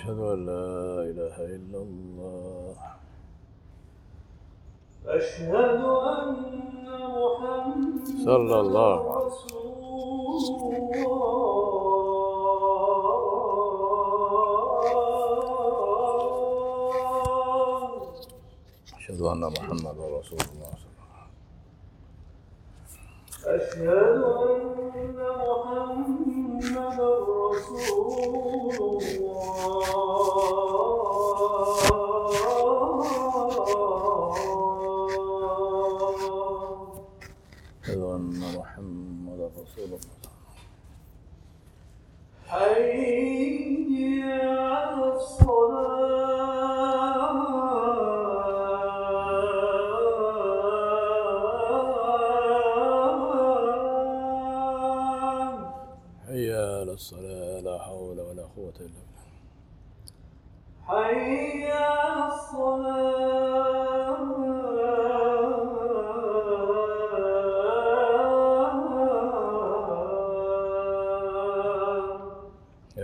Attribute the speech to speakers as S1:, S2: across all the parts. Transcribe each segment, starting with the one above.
S1: أشهد أن لا إله إلا الله.
S2: أشهد أن
S1: محمد
S2: صلى الله عليه
S1: الله
S2: أشهد أن محمد رسول الله صلى الله عليه
S1: أشهد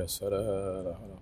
S2: Sada. Hold on.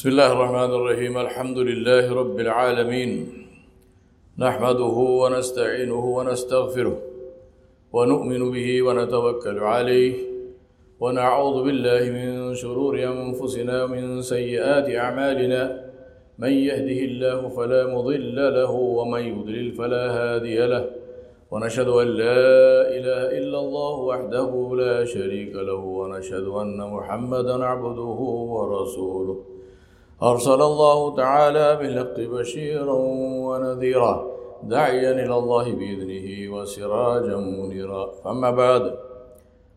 S2: بسم الله الرحمن الرحيم. الحمد لله رب العالمين. نحمده ونستعينه ونستغفره ونؤمن به ونتوكل عليه. ونعوذ بالله من شرور أنفسنا ومن سيئات أعمالنا. من يهده الله فلا مضل له ومن يضلل فلا هادي له. ونشهد أن لا إله إلا الله وحده لا شريك له. ونشهد أن محمدا عبده ورسوله. أرسل الله تعالى بالحق بشيرا ونذيرا داعيا إلى الله بإذنه وسراجا منيرا. أما بعد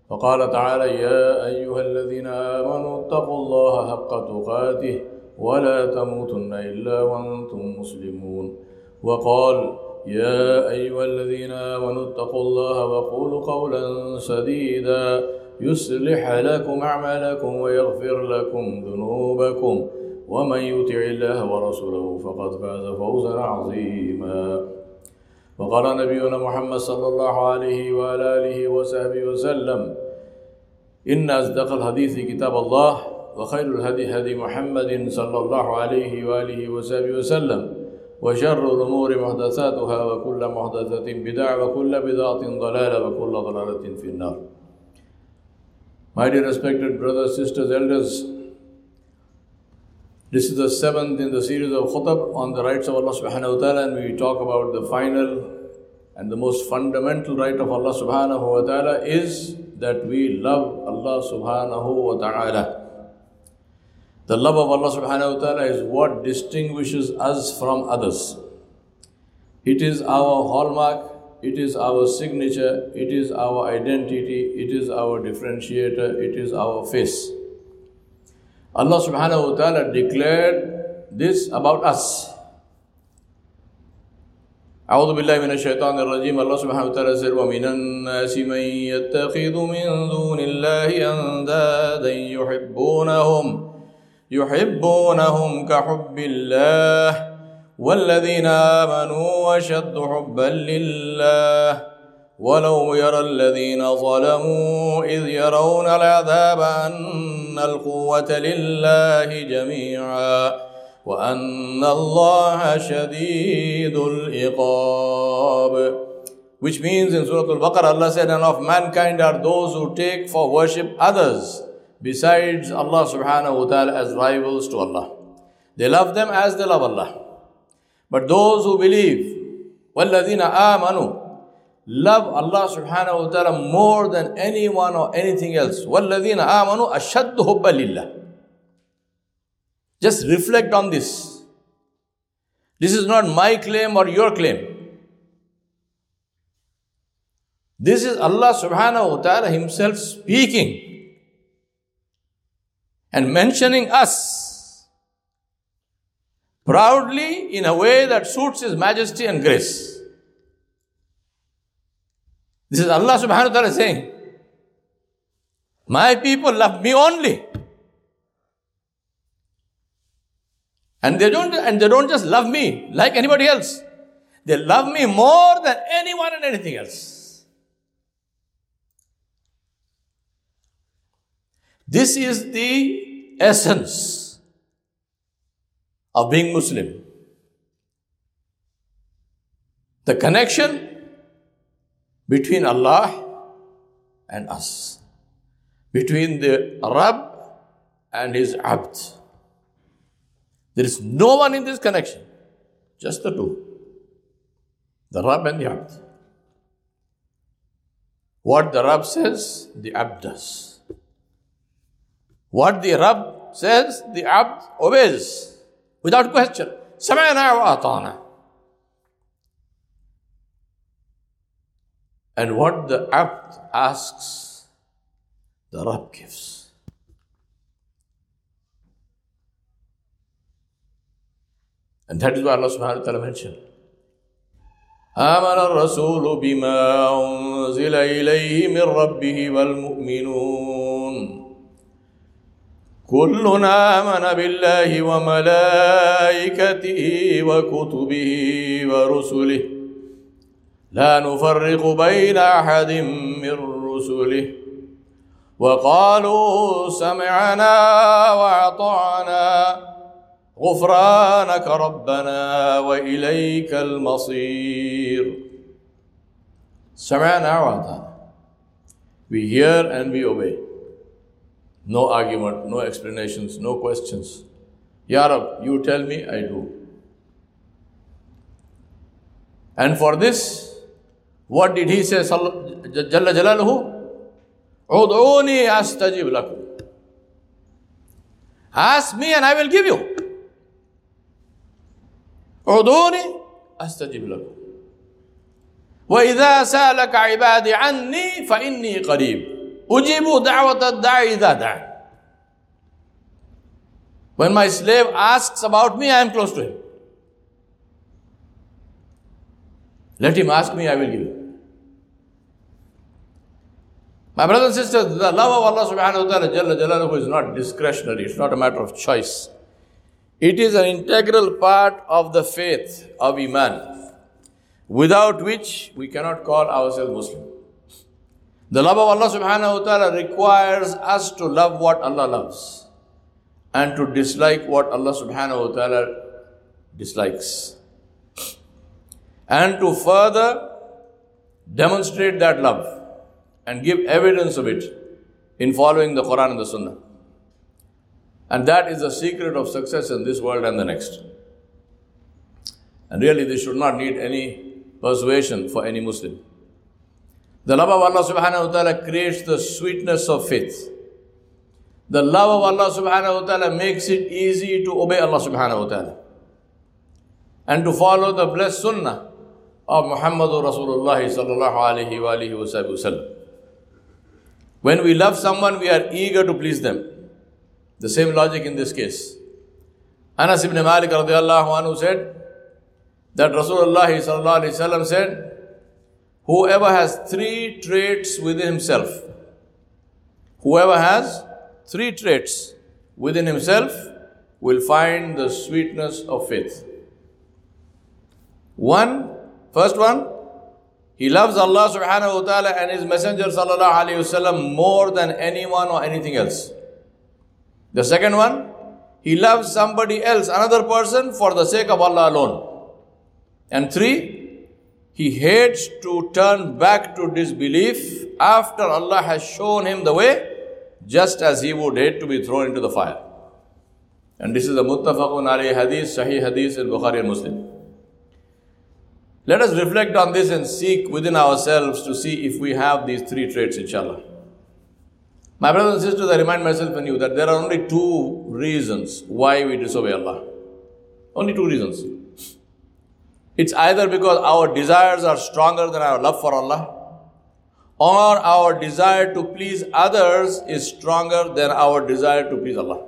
S2: فقال تعالى يا أيها الذين آمنوا اتقوا الله حق تقاته ولا تموتن إلا وأنتم مسلمون. وقال يا أيها الذين آمنوا اتقوا الله وقولوا قولا سديدا يصلح لكم أعمالكم ويغفر لكم ذنوبكم. ومن يطع الله ورسوله فقد فاز فوزا عظيما. وقال نبينا محمد صلى الله عليه وعلى آله وصحبه وسلم إن أصدق الحديث كتاب الله وخير الهدي هدي محمد صلى الله عليه وآله وصحبه وسلم وشر الأمور محدثاتها وكل محدثة بدعة وكل بدعة ضلالة وكل ضلالة في النار. My dear respected brothers, sisters, elders, this is the seventh in the series of khutab on the rights of Allah subhanahu wa ta'ala and we talk about the final and the most fundamental right of Allah subhanahu wa ta'ala is that we love Allah subhanahu wa ta'ala. The love of Allah subhanahu wa ta'ala is what distinguishes us from others. It is our hallmark, it is our signature, it is our identity, it is our differentiator, it is our face. Allah subhanahu wa ta'ala declared this about us. أعوذ بالله من الشيطان الرجيم الله سبحانه وتعالى said ومن الناس من يتخذ من دون الله أندادا يحبونهم يحبونهم كحب الله والذين آمنوا أشد حبا لله ولو يرى الذين ظلموا إذ يرون العذاب أن القوة لله جميعا وأن الله شديد العقاب Which means in Surah Al-Baqarah Allah said, And of mankind are those who take for worship others besides Allah subhanahu wa ta'ala as rivals to Allah. They love them as they love Allah. But those who believe, وَالَّذِينَ آمَنُوا love Allah subhanahu wa ta'ala more than anyone or anything else. وَالَّذِينَ آمَنُوا أَشَدُّ حُبًّا لِلَّهِ Just reflect on this. This is not my claim or your claim. This is Allah subhanahu wa ta'ala Himself speaking and mentioning us proudly in a way that suits His majesty and grace. This is Allah subhanahu wa ta'ala saying, My people love me only. And they don't and they don't just love me like anybody else. They love me more than anyone and anything else. This is the essence of being Muslim. The connection between Allah and us, between the Rabb and his Abd. There is no one in this connection, just the two the Rabb and the Abd. What the Rabb says, the Abd does. What the Rabb says, the Abd obeys without question. سمعنا وأطعنا And what the abd asks, the Rabb gives. And that is why Allah subhanahu wa ta'ala mentioned. آمن الرسول بما أنزل إليه من ربه والمؤمنون كلنا آمن بالله وملائكته وكتبه ورسله لا نفرق بين احد من رسله وقالوا سمعنا واطعنا غفرانك ربنا واليك المصير سمعنا واطعنا we hear and we obey no argument no explanations no questions ya rab you tell me i do and for this what did he say, Jalla Jalaluhu? Ud'uni astajib lakum. Ask me and I will give you. Ud'uni astajib lakum. وإذا سألك عبادي عني فإني قريب أجيب دعوة الداعي إذا دعا When my slave asks about me, I am close to him. Let him ask me, I will give. My brothers and sisters, the love of Allah subhanahu wa ta'ala Jalla is not discretionary, it's not a matter of choice. It is an integral part of the faith of Iman, without which we cannot call ourselves Muslim. The love of Allah subhanahu wa ta'ala requires us to love what Allah loves and to dislike what Allah subhanahu wa ta'ala dislikes. And to further demonstrate that love and give evidence of it in following the Quran and the Sunnah. And that is the secret of success in this world and the next. And really, this should not need any persuasion for any Muslim. The love of Allah subhanahu wa ta'ala creates the sweetness of faith. The love of Allah subhanahu wa ta'ala makes it easy to obey Allah subhanahu wa ta'ala and to follow the blessed sunnah of Muhammadur Rasulullah sallallahu alayhi wa alihi wa sallam. When we love someone, we are eager to please them. The same logic in this case. Anas ibn Malik radiallahu anhu said that Rasulullah sallallahu alayhi wa sallam said, Whoever has three traits within himself, whoever has three traits within himself will find the sweetness of faith. One, first one, he loves Allah subhanahu wa ta'ala and His Messenger sallallahu alayhi wasallam more than anyone or anything else. The second one, he loves somebody else, another person, for the sake of Allah alone. And three, he hates to turn back to disbelief after Allah has shown him the way, just as he would hate to be thrown into the fire. And this is the muttafaqun alayhi hadith, sahih hadith in Bukhari and Muslim. Let us reflect on this and seek within ourselves to see if we have these three traits, inshallah. My brothers and sisters, I remind myself and you that there are only two reasons why we disobey Allah. Only two reasons. It's either because our desires are stronger than our love for Allah, or our desire to please others is stronger than our desire to please Allah.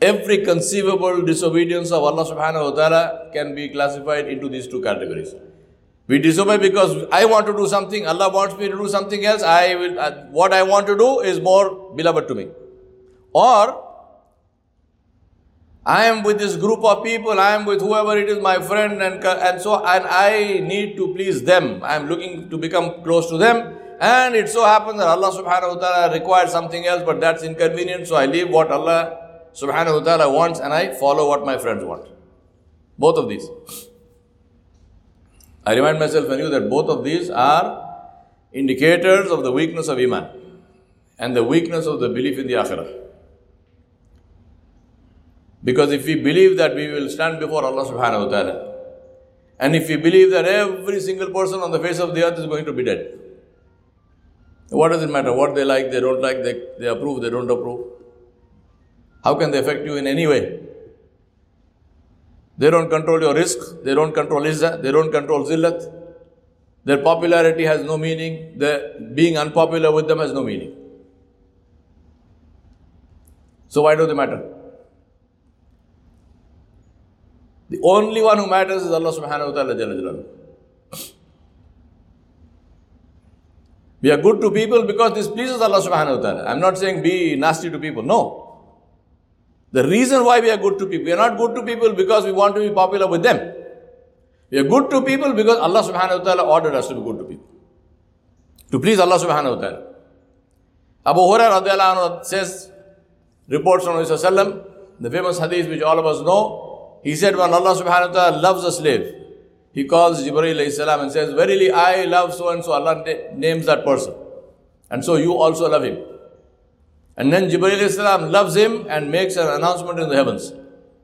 S2: Every conceivable disobedience of Allah subhanahu wa ta'ala can be classified into these two categories. We disobey because I want to do something, Allah wants me to do something else, I will, uh, what I want to do is more beloved to me. Or, I am with this group of people, I am with whoever it is, my friend, and, and so, and I need to please them. I am looking to become close to them. And it so happens that Allah subhanahu wa ta'ala requires something else, but that's inconvenient, so I leave what Allah subhanahu wa ta'ala wants and I follow what my friends want. Both of these. I remind myself and you that both of these are indicators of the weakness of Iman and the weakness of the belief in the Akhirah. Because if we believe that we will stand before Allah subhanahu wa ta'ala, and if we believe that every single person on the face of the earth is going to be dead, what does it matter? What they like, they don't like, they, they approve, they don't approve. How can they affect you in any way? They don't control your risk, they don't control izzah, they don't control zillat. Their popularity has no meaning, their being unpopular with them has no meaning. So why do they matter? The only one who matters is Allah subhanahu wa ta'ala. We are good to people because this pleases Allah subhanahu wa ta'ala. I'm not saying be nasty to people. No. The reason why we are good to people, we are not good to people because we want to be popular with them. We are good to people because Allah subhanahu wa ta'ala ordered us to be good to people. To please Allah subhanahu wa ta'ala. Abu Hurairah says, reports from Rasulullah the famous hadith which all of us know, he said when Allah subhanahu wa ta'ala loves a slave, he calls Jibreel salam and says, Verily I love so and so. Allah names that person. And so you also love him. And then Jibreel salam loves him and makes an announcement in the heavens,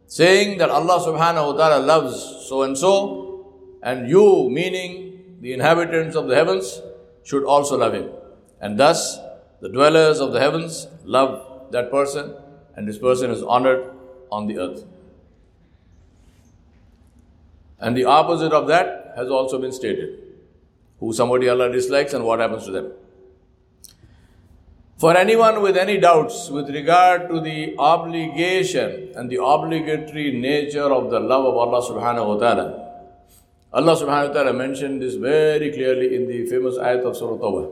S2: saying that Allah subhanahu wa ta'ala loves so and so, and you, meaning the inhabitants of the heavens, should also love him. And thus, the dwellers of the heavens love that person, and this person is honored on the earth. And the opposite of that has also been stated. Who somebody Allah dislikes and what happens to them. For anyone with any doubts with regard to the obligation and the obligatory nature of the love of Allah subhanahu wa ta'ala, Allah subhanahu wa ta'ala mentioned this very clearly in the famous ayat of Surah Tawbah.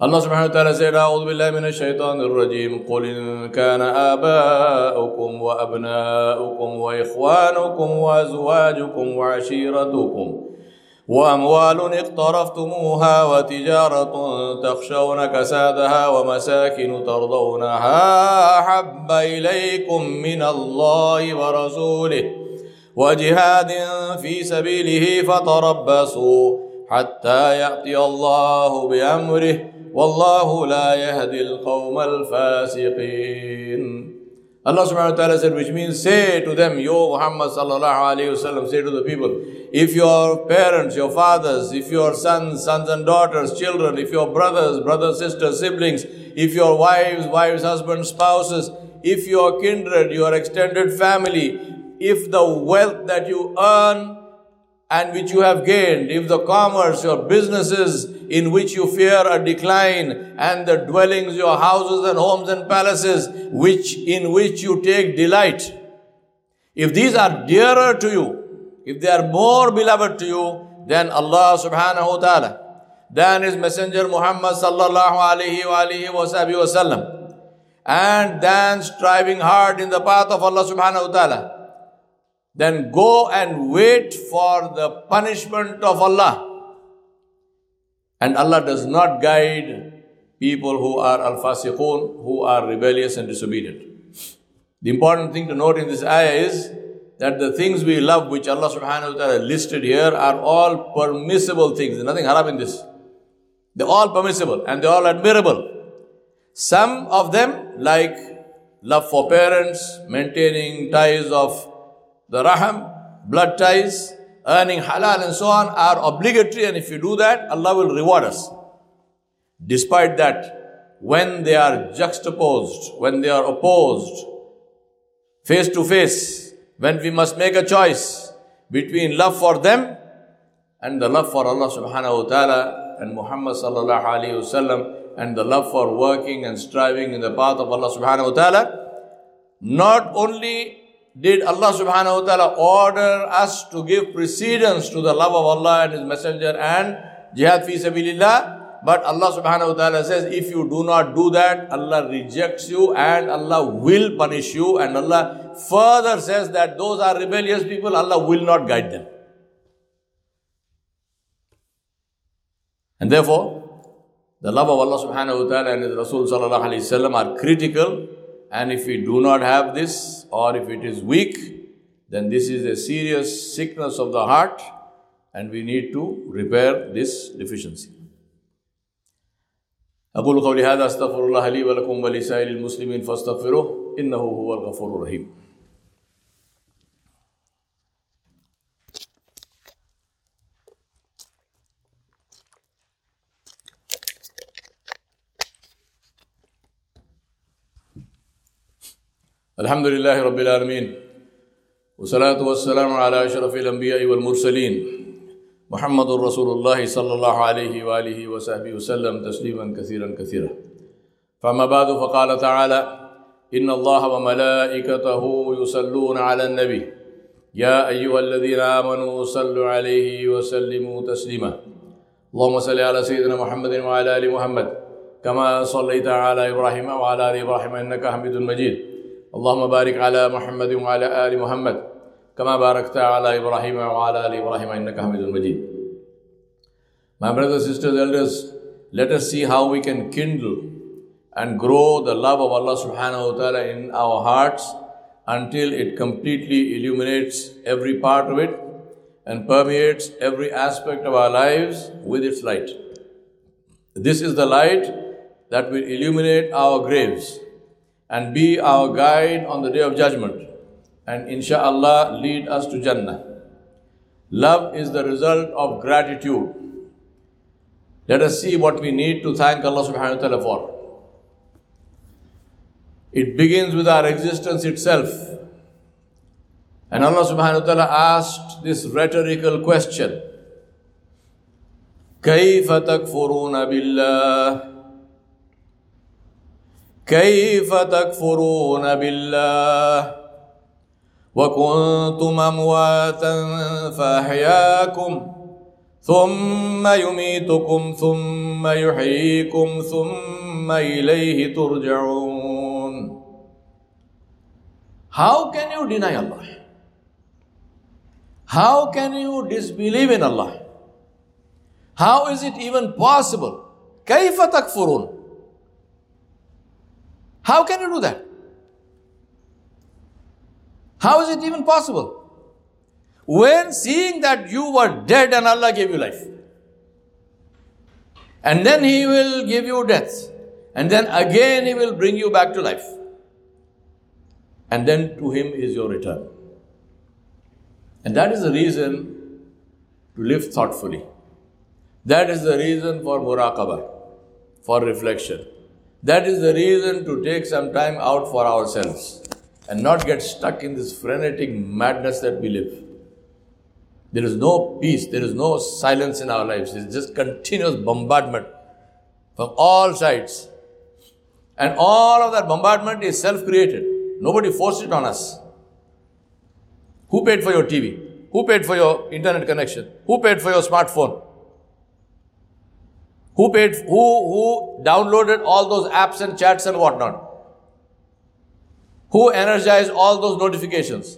S2: Allah subhanahu wa ta'ala said, أعوذ بالله من الشيطان الرجيم قل إن كان آباؤكم وأبناؤكم وإخوانكم وأزواجكم وعشيرتكم وأموال اقترفتموها وتجارة تخشون كسادها ومساكن ترضونها أحب إليكم من الله ورسوله وجهاد في سبيله فتربصوا حتى يأتي الله بأمره والله لا يهدي القوم الفاسقين Allah subhanahu wa ta'ala said, which means say to them, Yo Muhammad sallallahu alayhi wasallam, say to the people, if your parents, your fathers, if your sons, sons and daughters, children, if your brothers, brothers, sisters, siblings, if your wives, wives, husbands, spouses, if your kindred, your extended family, if the wealth that you earn and which you have gained, if the commerce, your businesses in which you fear a decline, and the dwellings, your houses and homes and palaces, which in which you take delight, if these are dearer to you, if they are more beloved to you than Allah subhanahu wa ta'ala, than His Messenger Muhammad sallallahu alayhi wa alihi wa sallam, and than striving hard in the path of Allah subhanahu wa ta'ala, then go and wait for the punishment of Allah. And Allah does not guide people who are al fasiqun, who are rebellious and disobedient. The important thing to note in this ayah is that the things we love, which Allah subhanahu wa ta'ala listed here, are all permissible things. There's nothing haram in this. They're all permissible and they're all admirable. Some of them, like love for parents, maintaining ties of the raham, blood ties, earning halal and so on are obligatory and if you do that, Allah will reward us. Despite that, when they are juxtaposed, when they are opposed, face to face, when we must make a choice between love for them and the love for Allah subhanahu wa ta'ala and Muhammad sallallahu alayhi wasallam and the love for working and striving in the path of Allah subhanahu wa ta'ala, not only did Allah subhanahu wa ta'ala order us to give precedence to the love of Allah and His Messenger and jihad fi sabilillah. But Allah subhanahu wa ta'ala says, if you do not do that, Allah rejects you and Allah will punish you. And Allah further says that those are rebellious people, Allah will not guide them. And therefore, the love of Allah subhanahu wa ta'ala and His Rasul sallallahu alayhi wa are critical and if we do not have this, or if it is weak, then this is a serious sickness of the heart, and we need to repair this deficiency. أقول قولي هذا أستغفر الله لي ولكم ولسائر المسلمين فاستغفروه إنه هو الغفور الرحيم الحمد لله رب العالمين والصلاة والسلام على أشرف الأنبياء والمرسلين محمد رسول الله صلى الله عليه وآله وصحبه وسلم تسليما كثيرا كثيرا فما بعد فقال تعالى إن الله وملائكته يصلون على النبي يا أيها الذين آمنوا صلوا عليه وسلموا تسليما اللهم صل على سيدنا محمد وعلى آل محمد كما صليت على إبراهيم وعلى آل إبراهيم إنك حميد مجيد اللهم بارك على محمد وعلى آل محمد كما باركت على إبراهيم وعلى آل إبراهيم إنك حميد مجيد My brothers, sisters, elders, let us see how we can kindle and grow the love of Allah subhanahu wa ta'ala in our hearts until it completely illuminates every part of it and permeates every aspect of our lives with its light. This is the light that will illuminate our graves and be our guide on the day of judgment and insha'Allah lead us to Jannah. Love is the result of gratitude. Let us see what we need to thank Allah subhanahu wa ta'ala for. It begins with our existence itself. And Allah subhanahu wa ta'ala asked this rhetorical question. كيف تكفرون بالله كيف تكفرون بالله وكنتم أمواتا فأحياكم ثم يميتكم ثم يحييكم ثم إليه ترجعون How can you deny Allah? How can you disbelieve in Allah? How is it even possible? كيف تكفرون How can you do that? How is it even possible? when seeing that you were dead and Allah gave you life. And then He will give you death. And then again He will bring you back to life. And then to Him is your return. And that is the reason to live thoughtfully. That is the reason for muraqabah, for reflection. That is the reason to take some time out for ourselves and not get stuck in this frenetic madness that we live. There is no peace, there is no silence in our lives. It's just continuous bombardment from all sides. And all of that bombardment is self created. Nobody forced it on us. Who paid for your TV? Who paid for your internet connection? Who paid for your smartphone? Who paid, who, who downloaded all those apps and chats and whatnot? Who energized all those notifications?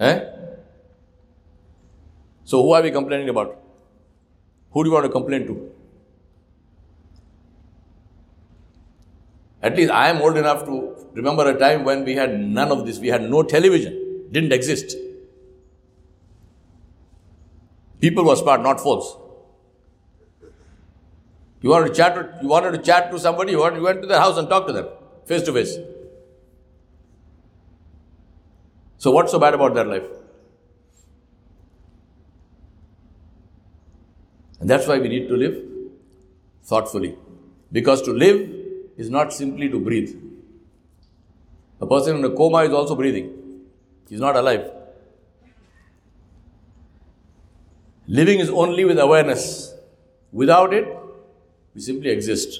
S2: Eh? So, who are we complaining about? Who do you want to complain to? At least I am old enough to remember a time when we had none of this. We had no television, didn't exist. People were smart, not fools. You wanted to chat, you wanted to chat to somebody, you went to their house and talked to them face to face. So, what's so bad about their life? And that's why we need to live thoughtfully. Because to live is not simply to breathe. A person in a coma is also breathing, he's not alive. Living is only with awareness. Without it, we simply exist.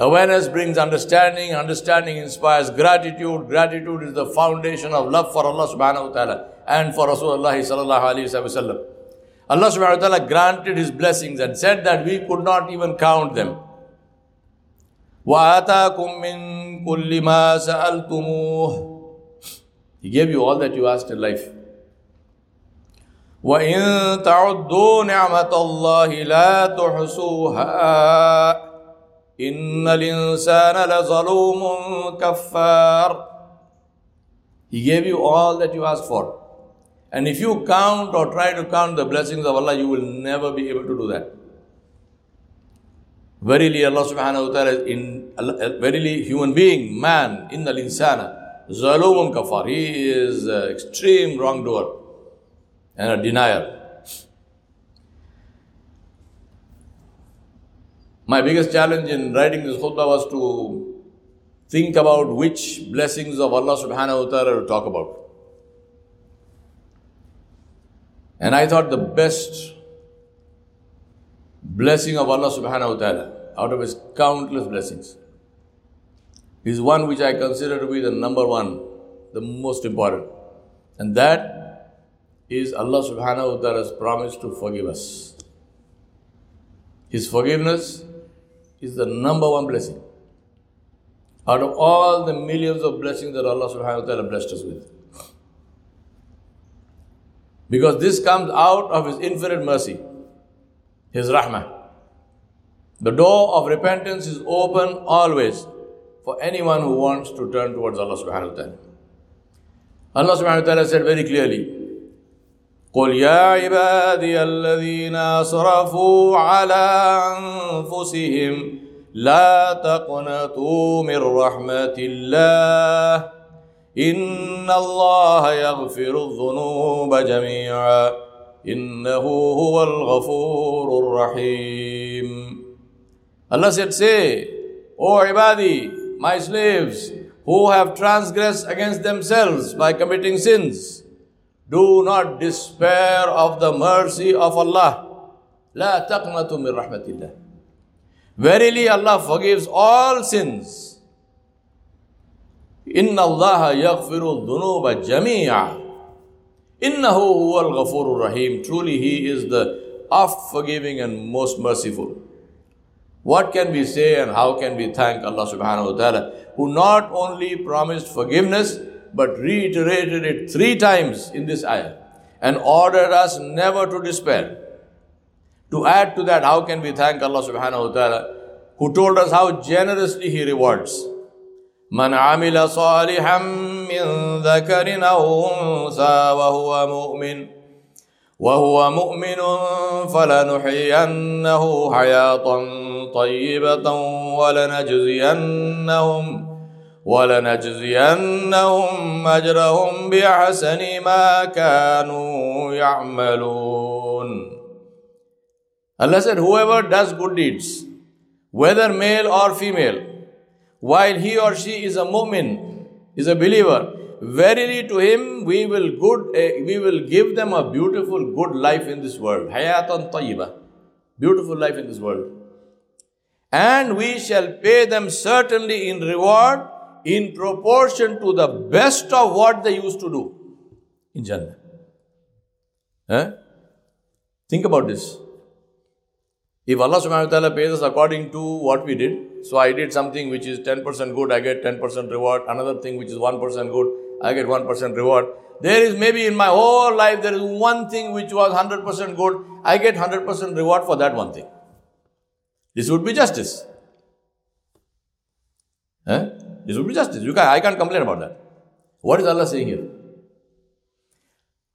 S2: Awareness brings understanding, understanding inspires gratitude, gratitude is the foundation of love for Allah subhanahu wa ta'ala and for Rasulullah sallallahu alayhi wa sallam. Allah subhanahu wa ta'ala granted His blessings and said that we could not even count them. وَآتَاكُم مِّن كُلِّ مَا سَأَلْتُمُوهُ He gave you all that you asked in life. وإن تعدوا نعمة الله لا تحصوها إن الإنسان لظلوم كفار He gave you all that you asked for. And if you count or try to count the blessings of Allah, you will never be able to do that. Verily, Allah subhanahu wa ta'ala is in, verily, human being, man, in the insana, zalumun kafar. He is uh, extreme wrongdoer and a denial. My biggest challenge in writing this khutbah was to think about which blessings of Allah subhanahu wa ta'ala to talk about. And I thought the best blessing of Allah subhanahu wa ta'ala out of his countless blessings is one which I consider to be the number one, the most important. And that is Allah subhanahu wa ta'ala's promise to forgive us. His forgiveness is the number one blessing. Out of all the millions of blessings that Allah subhanahu wa ta'ala blessed us with. Because this comes out of His infinite mercy, His rahmah. The door of repentance is open always for anyone who wants to turn towards Allah subhanahu wa ta'ala. Allah subhanahu wa ta'ala said very clearly, قل يا عبادي الذين اسرفوا على انفسهم لا تقنطوا من رحمه الله ان الله يغفر الذنوب جميعا انه هو الغفور الرحيم Allah said say O ibadi my slaves who have transgressed against themselves by committing sins Do not despair of the mercy of Allah. لا تقنطوا من رحمة الله. Verily Allah forgives all sins. إن الله يغفر الذنوب جميعا. إنه هو الغفور الرحيم. Truly He is the oft forgiving and most merciful. What can we say and how can we thank Allah subhanahu wa ta'ala who not only promised forgiveness but reiterated it three times in this ayah and ordered us never to despair. To add to that, how can we thank Allah subhanahu wa ta'ala who told us how generously He rewards? من عمل صالحا من ذكر أو أنثى وهو مؤمن وهو مؤمن فلنحيينه حياة طيبة ولنجزينهم ولنجزينهم أجرهم بأحسن ما كانوا يعملون Allah said, whoever does good deeds, whether male or female, while he or she is a mu'min, is a believer, verily to him we will good uh, we will give them a beautiful good life in this world. Hayatan tayyiba. Beautiful life in this world. And we shall pay them certainly in reward in proportion to the best of what they used to do in Jannah. Huh? Think about this. If Allah subhanahu wa ta'ala pays us according to what we did, so I did something which is 10% good, I get 10% reward. Another thing which is 1% good, I get 1% reward. There is maybe in my whole life, there is one thing which was 100% good, I get 100% reward for that one thing. This would be justice. Huh? This would be justice. You can, I can't complain about that. What is Allah saying here?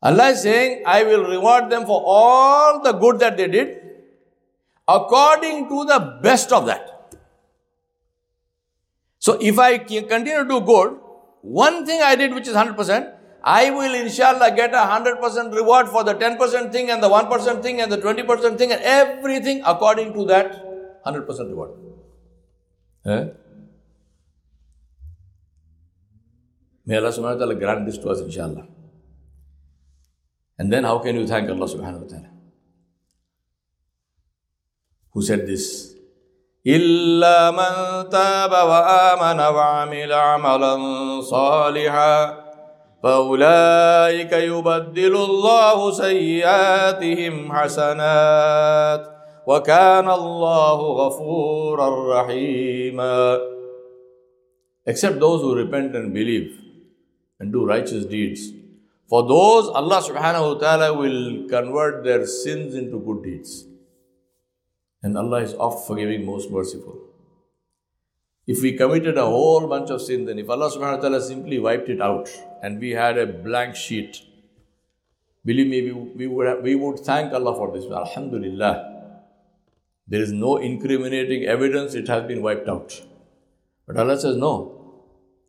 S2: Allah is saying, I will reward them for all the good that they did according to the best of that. So if I continue to do good, one thing I did which is 100%, I will inshallah get a 100% reward for the 10% thing and the 1% thing and the 20% thing and everything according to that 100% reward. Eh? May Allah subhanahu wa ta'ala grant this to us inshallah. And then how can you thank Allah subhanahu wa ta'ala? Who said this? إلا من تاب وآمن وعمل عملا صالحا فأولئك يبدل الله سيئاتهم حسنات وكان الله غفورا رحيما Except those who repent and believe and do righteous deeds. For those, Allah subhanahu wa ta'ala will convert their sins into good deeds. And Allah is oft forgiving, most merciful. If we committed a whole bunch of sins, then if Allah subhanahu wa ta'ala simply wiped it out and we had a blank sheet, believe me, we, we, would, have, we would thank Allah for this. Alhamdulillah. There is no incriminating evidence, it has been wiped out. But Allah says, no,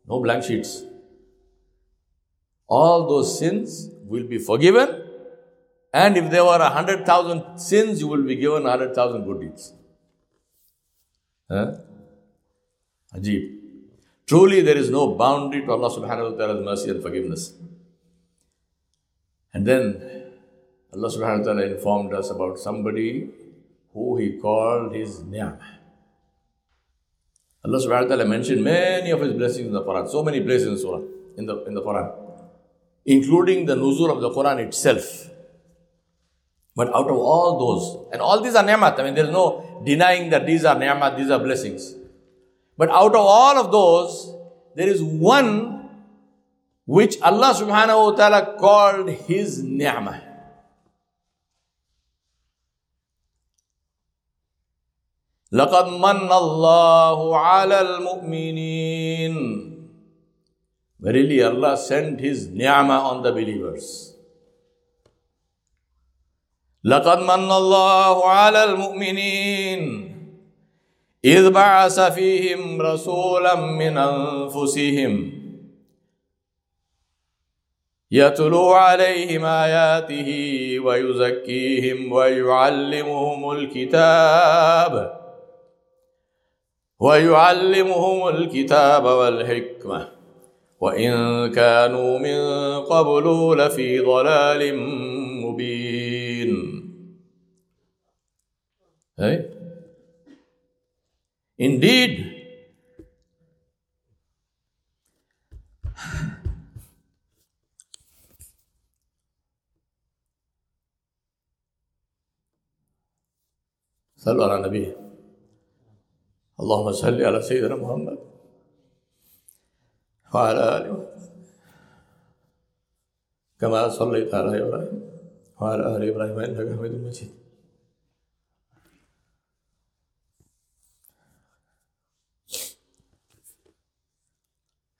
S2: no blank sheets. All those sins will be forgiven and if there were a hundred thousand sins, you will be given a hundred thousand good deeds. Huh? Ajib. Truly, there is no boundary to Allah subhanahu wa ta'ala's mercy and forgiveness. And then Allah subhanahu wa ta'ala informed us about somebody who he called his ni'mah. Allah subhanahu wa ta'ala mentioned many of his blessings in the Quran, so many places in Surah, in the, in the Quran, including the nuzul of the Quran itself. But out of all those, and all these are ni'mat, I mean, there's no denying that these are ni'mat, these are blessings. But out of all of those, there is one which Allah subhanahu wa ta'ala called his ni'mah. لقد من الله على المؤمنين Verily Allah sent his ni'mah on the believers. لقد من الله على المؤمنين إذ بعث فيهم رسولا من أنفسهم يتلو عليهم آياته ويزكيهم ويعلمهم الكتاب ويعلمهم الكتاب والحكمة وإن كانوا من قبل لفي ضلال مبين. Right? Indeed, صلوا على النبي اللهم صل على سيدنا محمد وعلى آله كما صليت على إبراهيم وعلى آل إبراهيم إنك حميد مجيد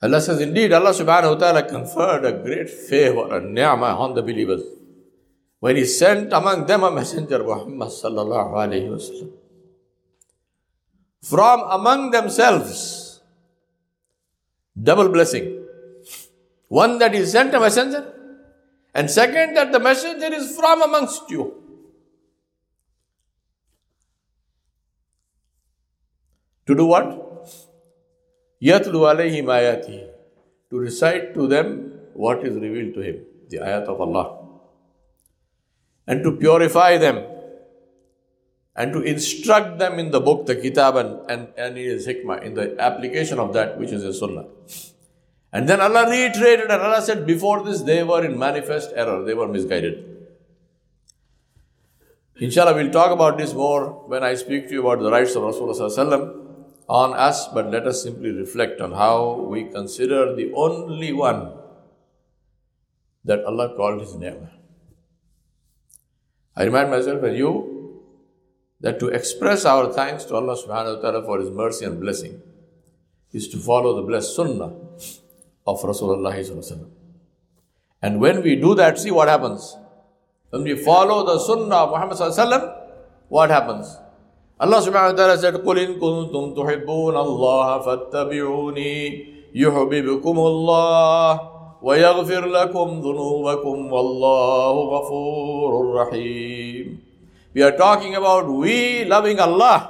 S2: Allah says, indeed, Allah subhanahu wa ta'ala conferred a great favor and ni'mah on the believers when He sent among them a messenger, Muhammad sallallahu alayhi wasallam. From among themselves, double blessing. One that He sent a messenger, and second that the messenger is from amongst you. To do what? Yatlu alayhim ayati. To recite to them what is revealed to him, the ayat of Allah. And to purify them. And to instruct them in the book, the kitab and, and, and his hikmah, in the application of that which is the sunnah. And then Allah reiterated and Allah said, before this they were in manifest error, they were misguided. Inshallah, we'll talk about this more when I speak to you about the rights of Rasulullah on us, but let us simply reflect on how we consider the only one that Allah called His name. I remind myself and you that to express our thanks to Allah subhanahu wa ta'ala for His mercy and blessing is to follow the blessed sunnah of Rasulullah. And when we do that, see what happens. When we follow the sunnah of Muhammad, what happens? Allah subhanahu wa ta'ala said, قُلْ إِن كُنتُمْ تُحِبُّونَ اللَّهَ فَاتَّبِعُونِي يُحْبِبُكُمُ اللَّهُ وَيَغْفِرْ لَكُمْ ذُنُوبَكُمْ وَاللَّهُ غَفُورٌ رَحِيمٌ we are talking about we loving Allah.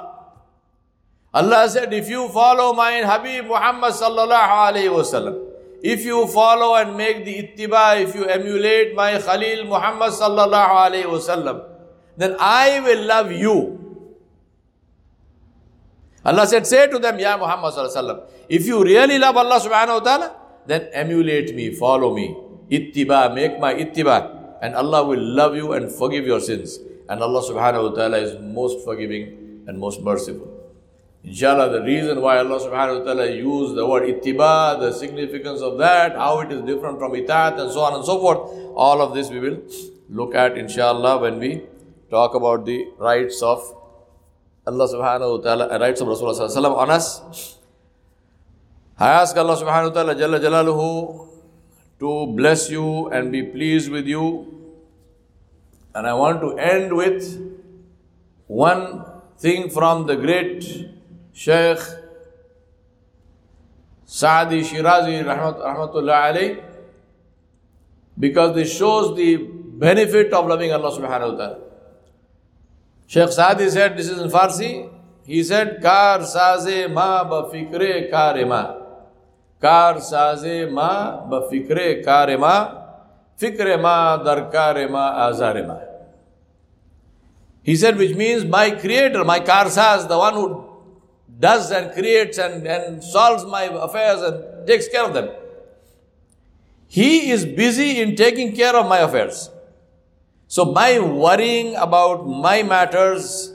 S2: Allah said, if you follow my Habib Muhammad sallallahu alayhi wasallam, if you follow and make the ittiba, if you emulate my Khalil Muhammad sallallahu alayhi wasallam, then I will love you. Allah said, Say to them, Ya Muhammad, sallallahu alayhi wasallam, if you really love Allah subhanahu wa ta'ala, then emulate me, follow me. Ittiba, make my ittiba. And Allah will love you and forgive your sins. And Allah subhanahu wa ta'ala is most forgiving and most merciful. Inshallah, the reason why Allah subhanahu wa ta'ala used the word ittiba, the significance of that, how it is different from itat and so on and so forth, all of this we will look at inshallah when we talk about the rights of Allah subhanahu wa ta'ala uh, rights of Rasulullah on us. I ask Allah subhanahu wa ta'ala Jalla Jalaluhu to bless you and be pleased with you. And I want to end with one thing from the great Shaykh Saadi Shirazi rahmatullah alayh because this shows the benefit of loving Allah subhanahu wa ta'ala. Sheikh Saadi said, this is in Farsi. He said, Kar saze ma ba fikre kare ma. Kar saze ma ba fikre kare ma. Fikre ma darkare ma ma. He said, which means my creator, my karsaz, the one who does and creates and, and solves my affairs and takes care of them. He is busy in taking care of my affairs. So, my worrying about my matters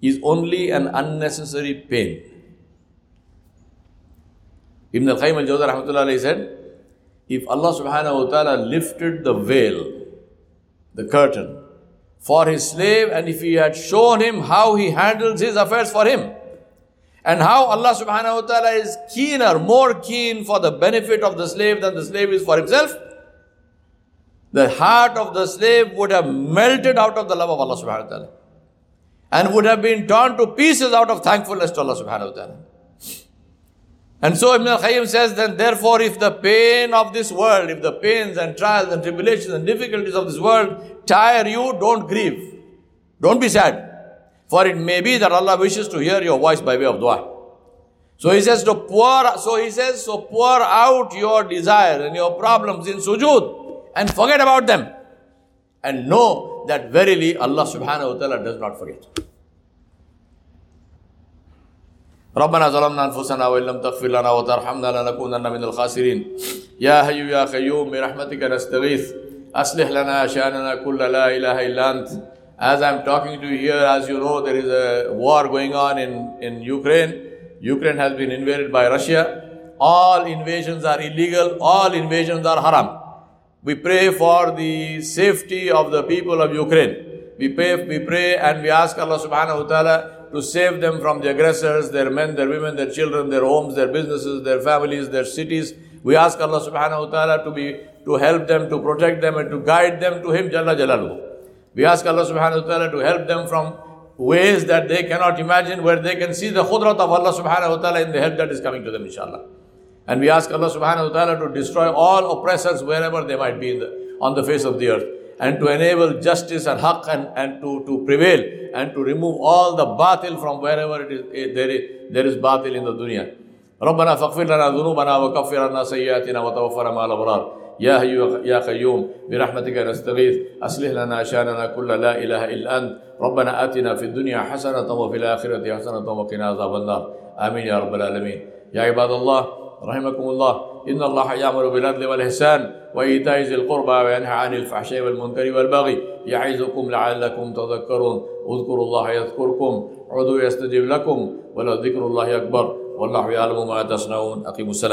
S2: is only an unnecessary pain. Ibn al Qayyim al Jawzah said, if Allah subhanahu wa ta'ala lifted the veil, the curtain, for his slave, and if he had shown him how he handles his affairs for him, and how Allah subhanahu wa ta'ala is keener, more keen for the benefit of the slave than the slave is for himself, the heart of the slave would have melted out of the love of Allah subhanahu wa ta'ala and would have been torn to pieces out of thankfulness to Allah subhanahu wa ta'ala. And so Ibn al-Qayyim says, then therefore if the pain of this world, if the pains and trials and tribulations and difficulties of this world tire you, don't grieve. Don't be sad. For it may be that Allah wishes to hear your voice by way of dua. So he says to pour, so he says, so pour out your desire and your problems in sujood and forget about them. And know that verily Allah subhanahu wa ta'ala does not forget. ربنا ظلمنا انفسنا وان لم تغفر لنا وترحمنا لنكونن من الخاسرين يا حي يا قيوم برحمتك نستغيث اصلح لنا شاننا كل لا اله الا انت as i'm talking to you here as you know there is a war going on in in ukraine ukraine has been invaded by russia all invasions are illegal all invasions are haram we pray for the safety of the people of Ukraine. We pray, we pray and we ask Allah subhanahu wa ta'ala to save them from the aggressors, their men, their women, their children, their homes, their businesses, their families, their cities. We ask Allah subhanahu wa ta'ala to be to help them, to protect them, and to guide them to Him, Jalla Jalaluhu. We ask Allah subhanahu wa ta'ala to help them from ways that they cannot imagine, where they can see the khudrat of Allah subhanahu wa ta'ala in the help that is coming to them, inshallah. And we ask Allah subhanahu wa ta'ala to destroy all oppressors wherever they might be the, on the face of the earth and to enable justice and haqq and, and to, to prevail and to remove all the batil from wherever it is, eh, there, is, there is batil in the dunya. ربنا فاغفر لنا ذنوبنا وكفر عنا سيئاتنا وتوفنا مع الابرار يا حي يا قيوم برحمتك نستغيث اصلح لنا شاننا كل لا اله الا انت ربنا اتنا في الدنيا حسنه وفي الاخره حسنه وقنا عذاب النار امين يا رب العالمين يا عباد الله رحمكم الله إن الله يأمر بالعدل والإحسان وإيتاء ذي القربى وينهى عن الفحشاء والمنكر والبغي يعظكم لعلكم تذكرون. اذكروا الله يذكركم عدوا يستجب لكم ولذكر الله أكبر. والله يعلم ما تصنعون. أقيموا السلام